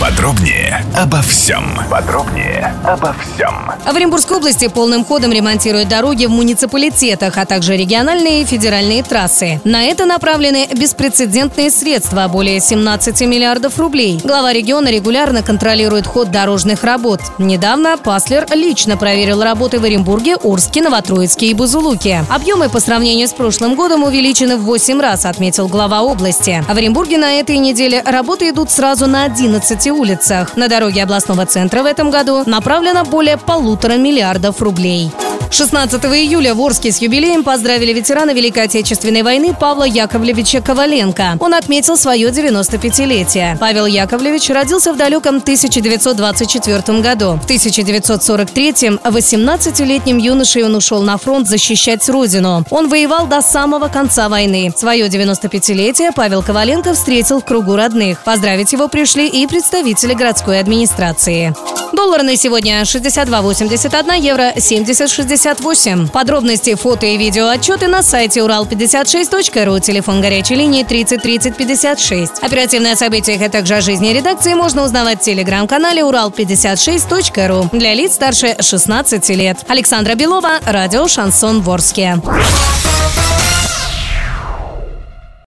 Подробнее обо всем. Подробнее обо всем. В Оренбургской области полным ходом ремонтируют дороги в муниципалитетах, а также региональные и федеральные трассы. На это направлены беспрецедентные средства – более 17 миллиардов рублей. Глава региона регулярно контролирует ход дорожных работ. Недавно Паслер лично проверил работы в Оренбурге, Орске, Новотроицке и Бузулуке. Объемы по сравнению с прошлым годом увеличены в 8 раз, отметил глава области. В Оренбурге на этой неделе работы идут сразу на 11 улицах. На дороге областного центра в этом году направлено более полутора миллиардов рублей. 16 июля в Орске с юбилеем поздравили ветерана Великой Отечественной войны Павла Яковлевича Коваленко. Он отметил свое 95-летие. Павел Яковлевич родился в далеком 1924 году. В 1943-м 18-летним юношей он ушел на фронт защищать родину. Он воевал до самого конца войны. Свое 95-летие Павел Коваленко встретил в кругу родных. Поздравить его пришли и представители городской администрации. Доллар на сегодня 62,81, евро 70,68. Подробности, фото и видео отчеты на сайте урал56.ру, телефон горячей линии 30 30 56. Оперативные о событиях, а также о жизни редакции можно узнавать в телеграм-канале урал56.ру для лиц старше 16 лет. Александра Белова, радио «Шансон Ворске».